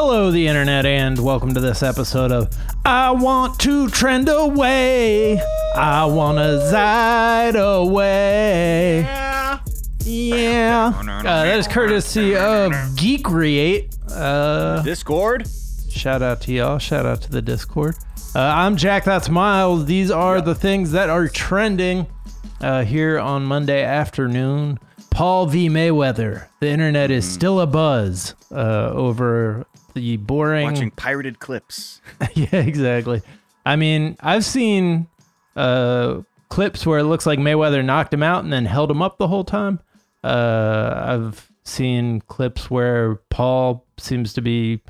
Hello, the internet, and welcome to this episode of I Want to Trend Away. I want to Zide Away. Yeah. Yeah. Uh, that is courtesy of Geek Create. Uh, Discord. shout out to y'all. Shout out to the Discord. Uh, I'm Jack. That's Miles. These are the things that are trending uh, here on Monday afternoon. Paul v. Mayweather. The internet is still a buzz uh, over the boring. Watching pirated clips. yeah, exactly. I mean, I've seen uh, clips where it looks like Mayweather knocked him out and then held him up the whole time. Uh, I've seen clips where Paul seems to be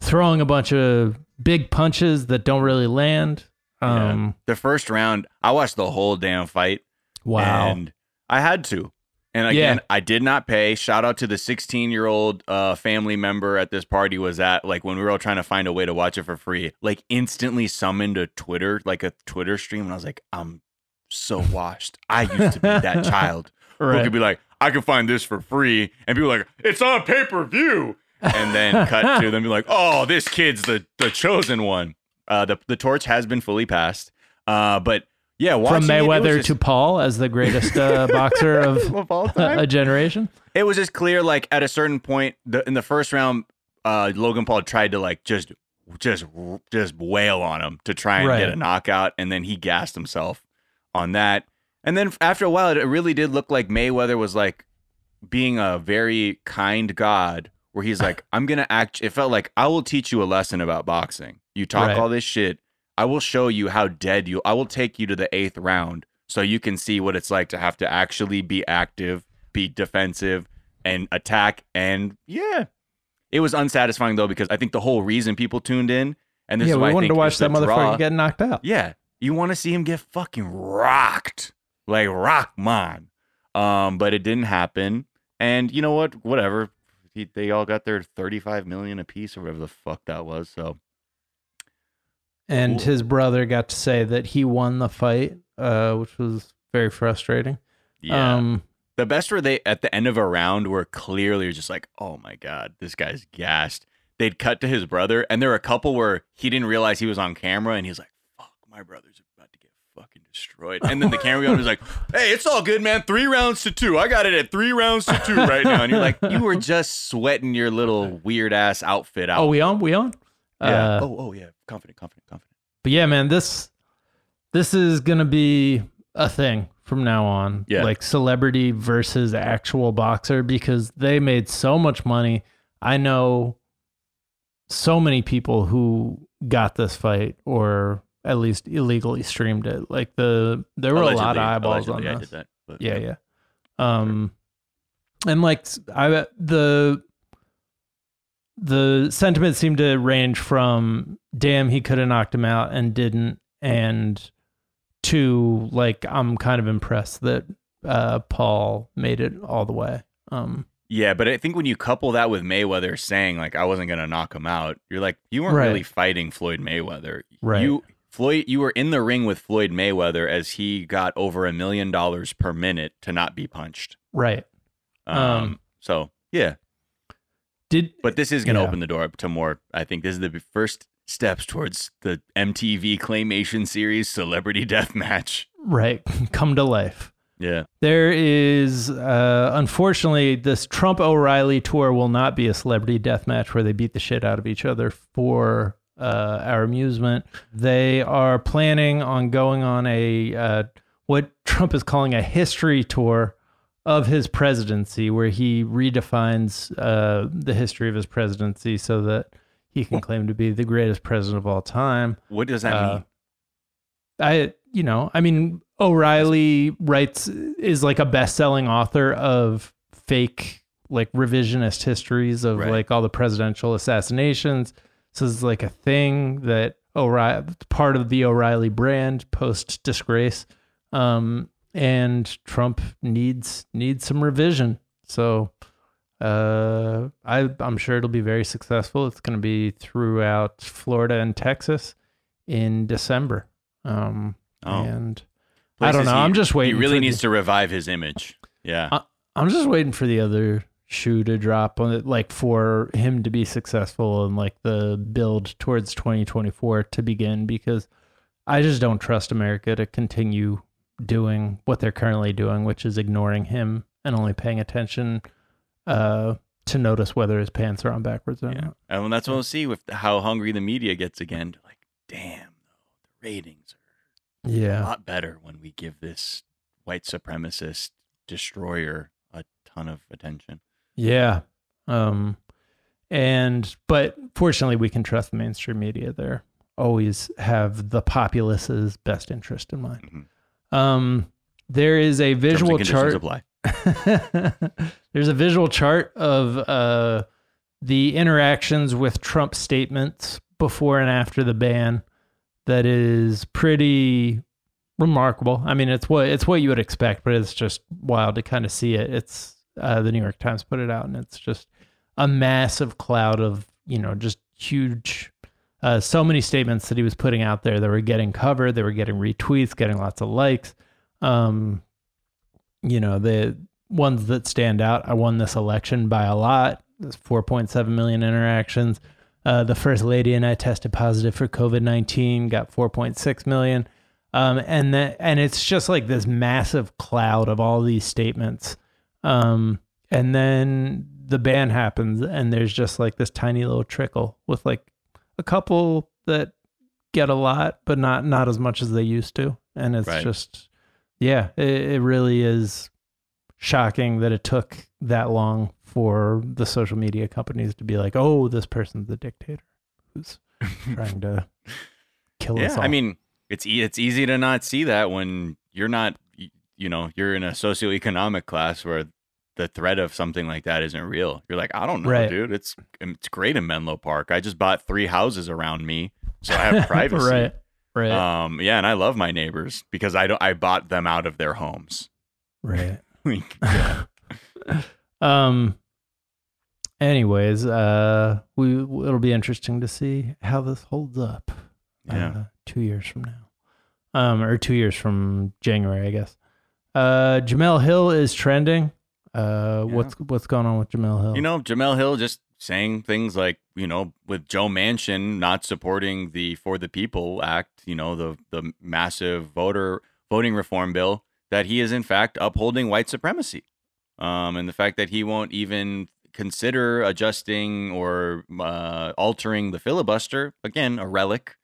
throwing a bunch of big punches that don't really land. Um, the first round, I watched the whole damn fight. Wow. And I had to. And again, Yeah. I did not pay. Shout out to the 16 year old uh, family member at this party was at like when we were all trying to find a way to watch it for free. Like instantly summoned a Twitter, like a Twitter stream, and I was like, I'm so washed. I used to be that child who could be like, I can find this for free, and people like, it's on pay per view, and then cut to them be like, oh, this kid's the the chosen one. Uh, the the torch has been fully passed. Uh, but yeah, From watching it, it Mayweather just- to Paul as the greatest uh, boxer of of all time. a generation. it was just clear like at a certain point the, in the first round uh logan paul tried to like just just just wail on him to try and Right. get a knockout and then he gassed himself on that and then after a while it really did look like mayweather was like being a very kind god where he's like i'm gonna act it felt like i will teach you a lesson about boxing you talk Right. all this shit i will show you how dead you i will take you to the eighth round so you can see what it's like to have to actually be active be defensive and attack and yeah. It was unsatisfying though because i think the whole reason people tuned in and this yeah, is why we I wanted to watch that motherfucker draw. get knocked out. yeah. You want to see him get fucking rocked. Like rock man um but it didn't happen. And you know what? Whatever. He, they all got their 35 million apiece or whatever the fuck that was so and Cool. his brother got to say that he won the fight, uh, which was very frustrating. yeah Um, the best were they at the end of a round were clearly just like, oh my god, this guy's gassed. They'd cut to his brother, and there were a couple where he didn't realize he was on camera, and he was like, "Fuck, my brother's about to get fucking destroyed." And then the camera guy was like, "Hey, it's all good, man. Three rounds to two. I got it at three rounds to two right now." And you're like, you were just sweating your little weird ass outfit out. oh, we on? We on? Yeah. Uh, oh, oh yeah. Confident, confident, confident. But yeah, man, this this is gonna be a thing from now on. Yeah. Like celebrity versus actual boxer because they made so much money. I know so many people who got this fight or at least illegally streamed it. Like the there were a lot of eyeballs on allegedly this. that. Yeah, yeah. Um, and like I the the sentiment seemed to range from "damn, he could have knocked him out and didn't," and to like I'm kind of impressed that uh, Paul made it all the way. Um, Yeah, but I think when you couple that with Mayweather saying like I wasn't gonna knock him out, you're like you weren't Right. really fighting Floyd Mayweather. Right. You Floyd, you were in the ring with Floyd Mayweather as he got over a million dollars per minute to not be punched. right? Um, Um, so yeah, Did but this is gonna Yeah. open the door up to more. I think this is the first steps towards the MTV claymation series Celebrity Deathmatch. right come to life? Yeah, There is, uh, unfortunately, this Trump O'Reilly tour will not be a celebrity death match where they beat the shit out of each other for uh, our amusement. They are planning on going on a uh, what Trump is calling a history tour of his presidency, where he redefines uh, the history of his presidency so that he can claim to be the greatest president of all time. what does that Uh, mean? I, you know, I mean, O'Reilly writes is like a best-selling author of fake, like revisionist histories of Right. like all the presidential assassinations. So it's like a thing that O'Reilly, part of the O'Reilly brand post disgrace, um, and Trump needs needs some revision. So, uh, I I'm sure it'll be very successful. It's going to be throughout Florida and Texas in December. Um, Oh. and I don't know. he- I'm just waiting. He really for needs the, to revive his image. Yeah. Uh, I'm just waiting for the other shoe to drop on it, like for him to be successful and like the build towards 2024 to begin because I just don't trust America to continue doing what they're currently doing, which is ignoring him and only paying attention uh, to notice whether his pants are on backwards or Yeah. not. And that's what we'll see with how hungry the media gets again. Like, damn, the ratings are yeah. a lot better when we give this white supremacist destroyer a ton of attention. Yeah. Um and but fortunately we can trust the mainstream media there. Always have the populace's best interest in mind. Mhm. Um there is a visual chart. apply. There's a visual chart of uh the interactions with Trump statements before and after the ban that is pretty remarkable. I mean, it's what it's what you would expect, but it's just wild to kind of see it. It's uh, the New York Times put it out, and it's just a massive cloud of you know just huge. Uh, so many statements that he was putting out there that were getting covered, they were getting retweets, getting lots of likes. Um, you know, the ones that stand out. I won this election by a lot. There's 4.7 million interactions. Uh, the first lady and I tested positive for COVID 19, got 4.6 million. Um, and that, and it's just like this massive cloud of all these statements. Um, and then the ban happens, and there's just like this tiny little trickle with like a couple that get a lot, but not not as much as they used to. And it's Right. just, yeah, it, it really is shocking that it took that long for the social media companies to be like, oh, this person's the dictator who's trying to kill us Yeah, all. I mean, it's e- it's easy to not see that when you're not, you know, you're in a socioeconomic class where the threat of something like that isn't real. You're like, I don't know, Right. dude. It's it's great in Menlo Park. I just bought three houses around me, so I have privacy. right, right, Um, yeah, and I love my neighbors because I don't. I bought them out of their homes. right. Yeah. Um. Anyways, uh, we it'll be interesting to see how this holds up. yeah. uh, two years from now, um, or two years from January, I guess. Uh, Jemele Hill is trending. Uh, Yeah. what's what's going on with Jemele Hill? You know, Jemele Hill just saying things like, you know, with Joe Manchin not supporting the For the People Act, you know, the the massive voter voting reform bill, that he is in fact upholding white supremacy, um, and the fact that he won't even consider adjusting or uh, altering the filibuster again, a relic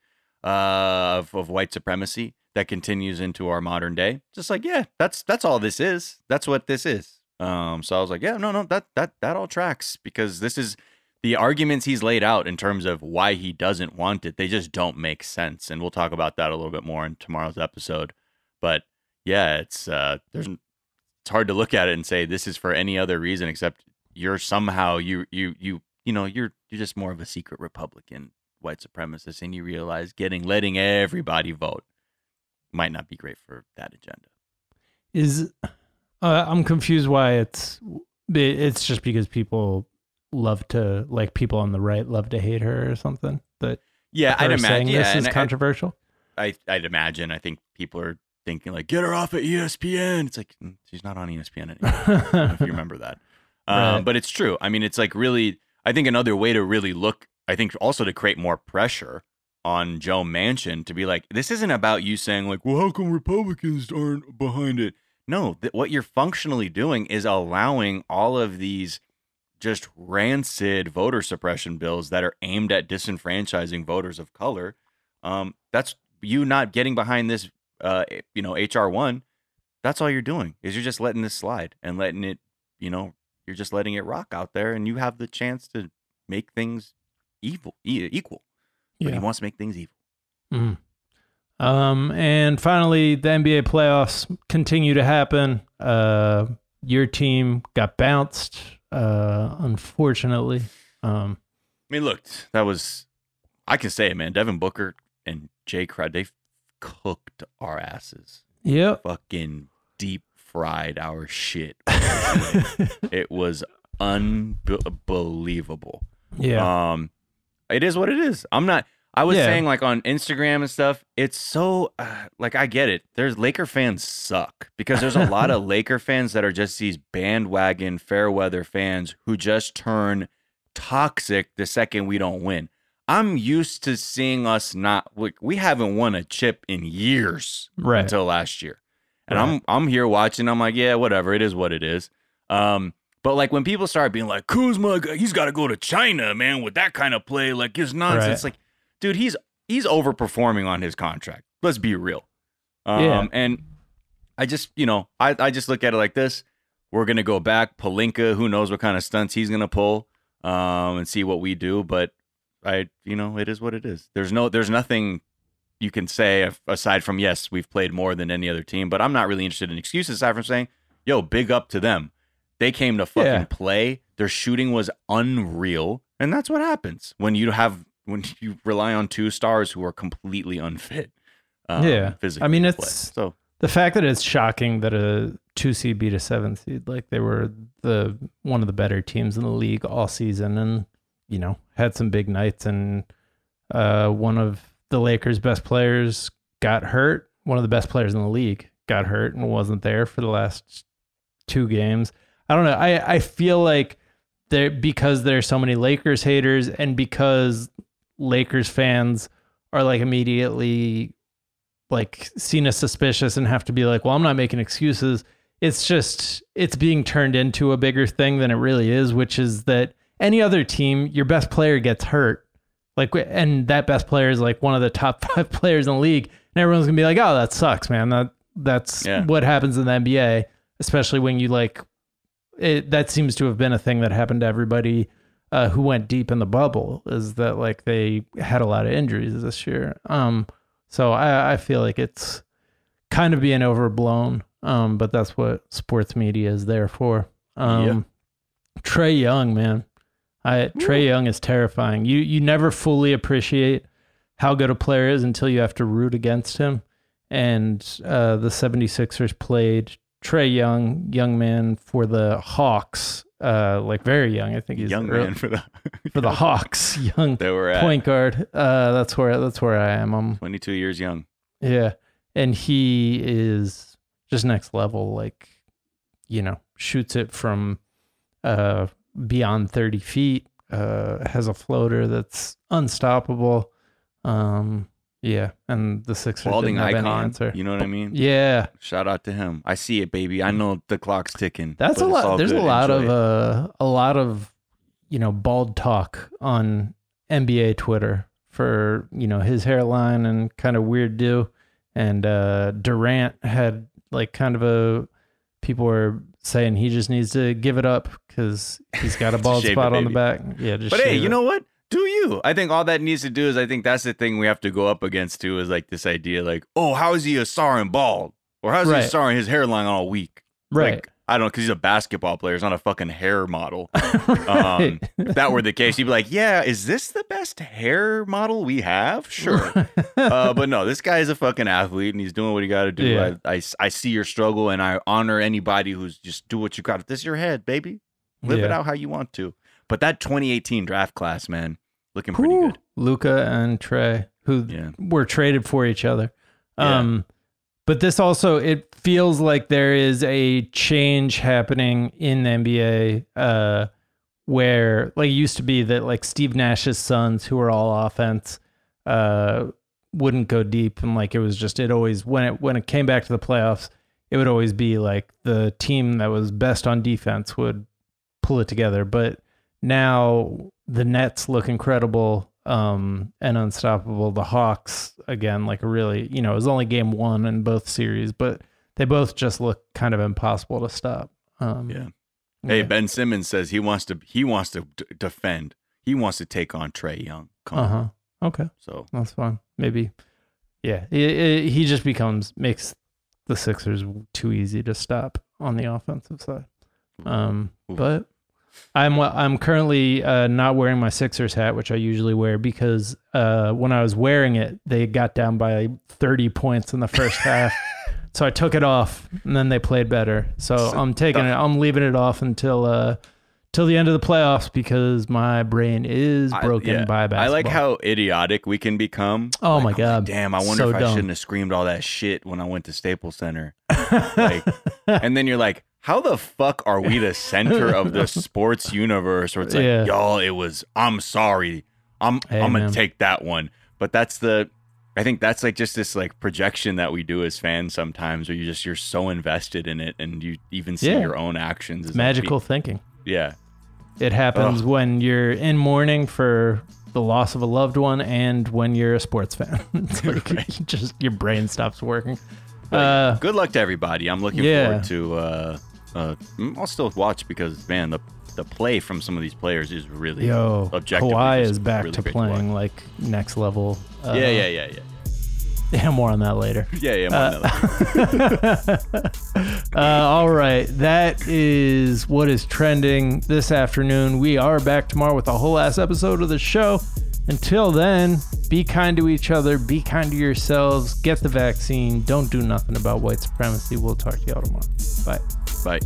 uh, of of white supremacy that continues into our modern day. Just like, yeah, that's that's all this is. That's what this is. Um, so I was like, yeah, no, no, that that that all tracks because this is the arguments he's laid out in terms of why he doesn't want it. They just don't make sense, and we'll talk about that a little bit more in tomorrow's episode. But yeah, it's uh, there's it's hard to look at it and say this is for any other reason except you're somehow you you you you know you're you're just more of a secret Republican white supremacist, and you realize getting letting everybody vote might not be great for that agenda. is uh, I'm confused why it's it's just because people love to like people on the right love to hate her or something. That Yeah, I'd imagine. Yeah, this is I- controversial. I, I'd imagine. I think people are thinking like, get her off of E ESPN. It's like mm, she's not on ESPN anymore. if you remember that. Um, But it's true. I mean, it's like really. I think another way to really look. I think also to create more pressure on Joe Manchin to be like, this isn't about you saying like, well, how come Republicans aren't behind it? No, th- what you're functionally doing is allowing all of these just rancid voter suppression bills that are aimed at disenfranchising voters of color. Um, that's you not getting behind this, uh, you know, HR one. That's all you're doing is you're just letting this slide and letting it, you know, you're just letting it rock out there, and you have the chance to make things evil, e- equal. But he wants to make things evil. Mhm. Um, and finally, the NBA playoffs continue to happen. Uh, your team got bounced, uh, unfortunately. Um, I mean, look, that was, I can say it, man. Devin Booker and Jae Crowder, they cooked our asses. yep. Fucking deep fried our shit. it was unbelievable. yeah. Um, it is what it is. I'm not. I was Yeah. saying like on Instagram and stuff, it's so uh, like I get it. There's Laker fans suck because there's a lot of Laker fans that are just these bandwagon fair weather fans who just turn toxic the second we don't win. I'm used to seeing us not like we haven't won a chip in years Right. until last year. And Right. I'm I'm here watching. I'm like, yeah, whatever. It is what it is. Um, but like when people start being like, Kuzma, he's got to go to China, man, with that kind of play, like it's nonsense. Like, dude, he's he's overperforming on his contract. Let's be real. Um, Yeah. and I just, you know, I, I just look at it like this. We're gonna go back. Pelinka, who knows what kind of stunts he's gonna pull, um, and see what we do. But I, you know, it is what it is. There's no, there's nothing you can say aside from yes, we've played more than any other team. But I'm not really interested in excuses aside from saying, yo, big up to them. They came to fucking Yeah. play. Their shooting was unreal, and that's what happens when you have when you rely on two stars who are completely unfit. Um, Yeah. physically I mean, play. it's- so The fact that it's shocking that a two seed beat a seven seed, like they were the one of the better teams in the league all season, and you know had some big nights, and uh, one of the Lakers' best players got hurt. One of the best players in the league got hurt and wasn't there for the last two games. I don't know. I I feel like there because there's so many Lakers haters, and because Lakers fans are like immediately like seen as suspicious and have to be like, well, I'm not making excuses. It's just it's being turned into a bigger thing than it really is, which is that any other team, your best player gets hurt, like, and that best player is like one of the top five players in the league, and everyone's gonna be like, oh, that sucks, man. That that's Yeah. what happens in the NBA, especially when you like it. That seems to have been a thing that happened to everybody uh, who went deep in the bubble. Is that like they had a lot of injuries this year? Um, so I, I feel like it's kind of being overblown. Um, but that's what sports media is there for. Um, Trae Young, man, I Trae Young is terrifying. You you never fully appreciate how good a player is until you have to root against him. And uh, the 76ers played Trae Young, young man for the Hawks, uh, like very young. I think he's young early- man for the for the Hawks, young were at point guard. Uh, that's where that's where I am. I'm 22 years young. yeah, and he is just next level. Like, you know, shoots it from uh beyond thirty feet. Uh, has a floater that's unstoppable. Um, yeah, and the Sixers Balding didn't have any icon. answer. You know what I mean? Yeah, Shout out to him. I see it, baby. I know the clock's ticking. that's a lot. There's a lot Enjoy of uh, a lot of you know bald talk on NBA Twitter for you know his hairline and kind of weird do. And uh, Durant had like kind of a people were saying he just needs to give it up because he's got a bald it, spot on the back. Yeah, just But hey, you it. know what? Do you? I think all that needs to do is I think that's the thing we have to go up against too is like this idea like, oh, how is he a star and bald? Or how's he Right. a star and his hairline all week? right? Like, I don't know, because he's a basketball player. He's not a fucking hair model. right. Um, if that were the case, you'd be like, yeah, is this the best hair model we have? Sure. uh, but no, this guy is a fucking athlete and he's doing what he got to do. Yeah. I, I, I see your struggle and I honor anybody who's just do what you got. This is your head, baby. Live it out how you want to. But that 2018 draft class, man, looking pretty Whew. good. Luka and Trae, who Yeah. were traded for each other. Yeah. Um, but this also it feels like there is a change happening in the NBA, uh, where like it used to be that like Steve Nash's Suns, who were all offense, uh, wouldn't go deep, and like it was just it always when it when it came back to the playoffs, it would always be like the team that was best on defense would pull it together. But now the Nets look incredible um, and unstoppable. The Hawks, again, like really, you know, it was only game one in both series, but they both just look kind of impossible to stop. Um, Yeah. Hey, yeah. Ben Simmons says he wants to he wants to d- defend. He wants to take on Trae Young. Come Uh on. huh. Okay, So that's fine. Maybe, yeah. It, it, he just becomes makes the Sixers too easy to stop on the offensive side. Um, but I'm I'm currently uh, not wearing my Sixers hat, which I usually wear because uh, when I was wearing it, they got down by 30 points in the first half. So I took it off, and then they played better. So So I'm taking the- it. I'm leaving it off until uh, till the end of the playoffs because my brain is I- broken yeah. by basketball. I like how idiotic we can become. Oh Like, my I'm like, God. Damn, I wonder So if I dumb. shouldn't have screamed all that shit when I went to Staples Center. like, and then you're like, how the fuck are we the center of the sports universe? Where it's like, Yeah. y'all, it was. I'm sorry. I'm Hey, I'm gonna man. take that one. But that's the. I think that's like just this like projection that we do as fans sometimes, where you just you're so invested in it, and you even see Yeah. your own actions. as like, magical thinking. yeah. It happens Ugh. when you're in mourning for the loss of a loved one and when you're a sports fan. like Right. just your brain stops working. Uh, good luck to everybody. I'm looking yeah. forward to. Uh, uh, mm, I'll still watch because man, the the play from some of these players is really Yo, Kawhi is back really to playing like next level. Uh, yeah, yeah, yeah, yeah, Yeah, more on that later. yeah, yeah. more than that. Uh, all right, that is what is trending this afternoon. We are back tomorrow with a whole ass episode of the show. Until then, be kind to each other, be kind to yourselves, get the vaccine, don't do nothing about white supremacy. We'll talk to y'all tomorrow. Bye. Bye.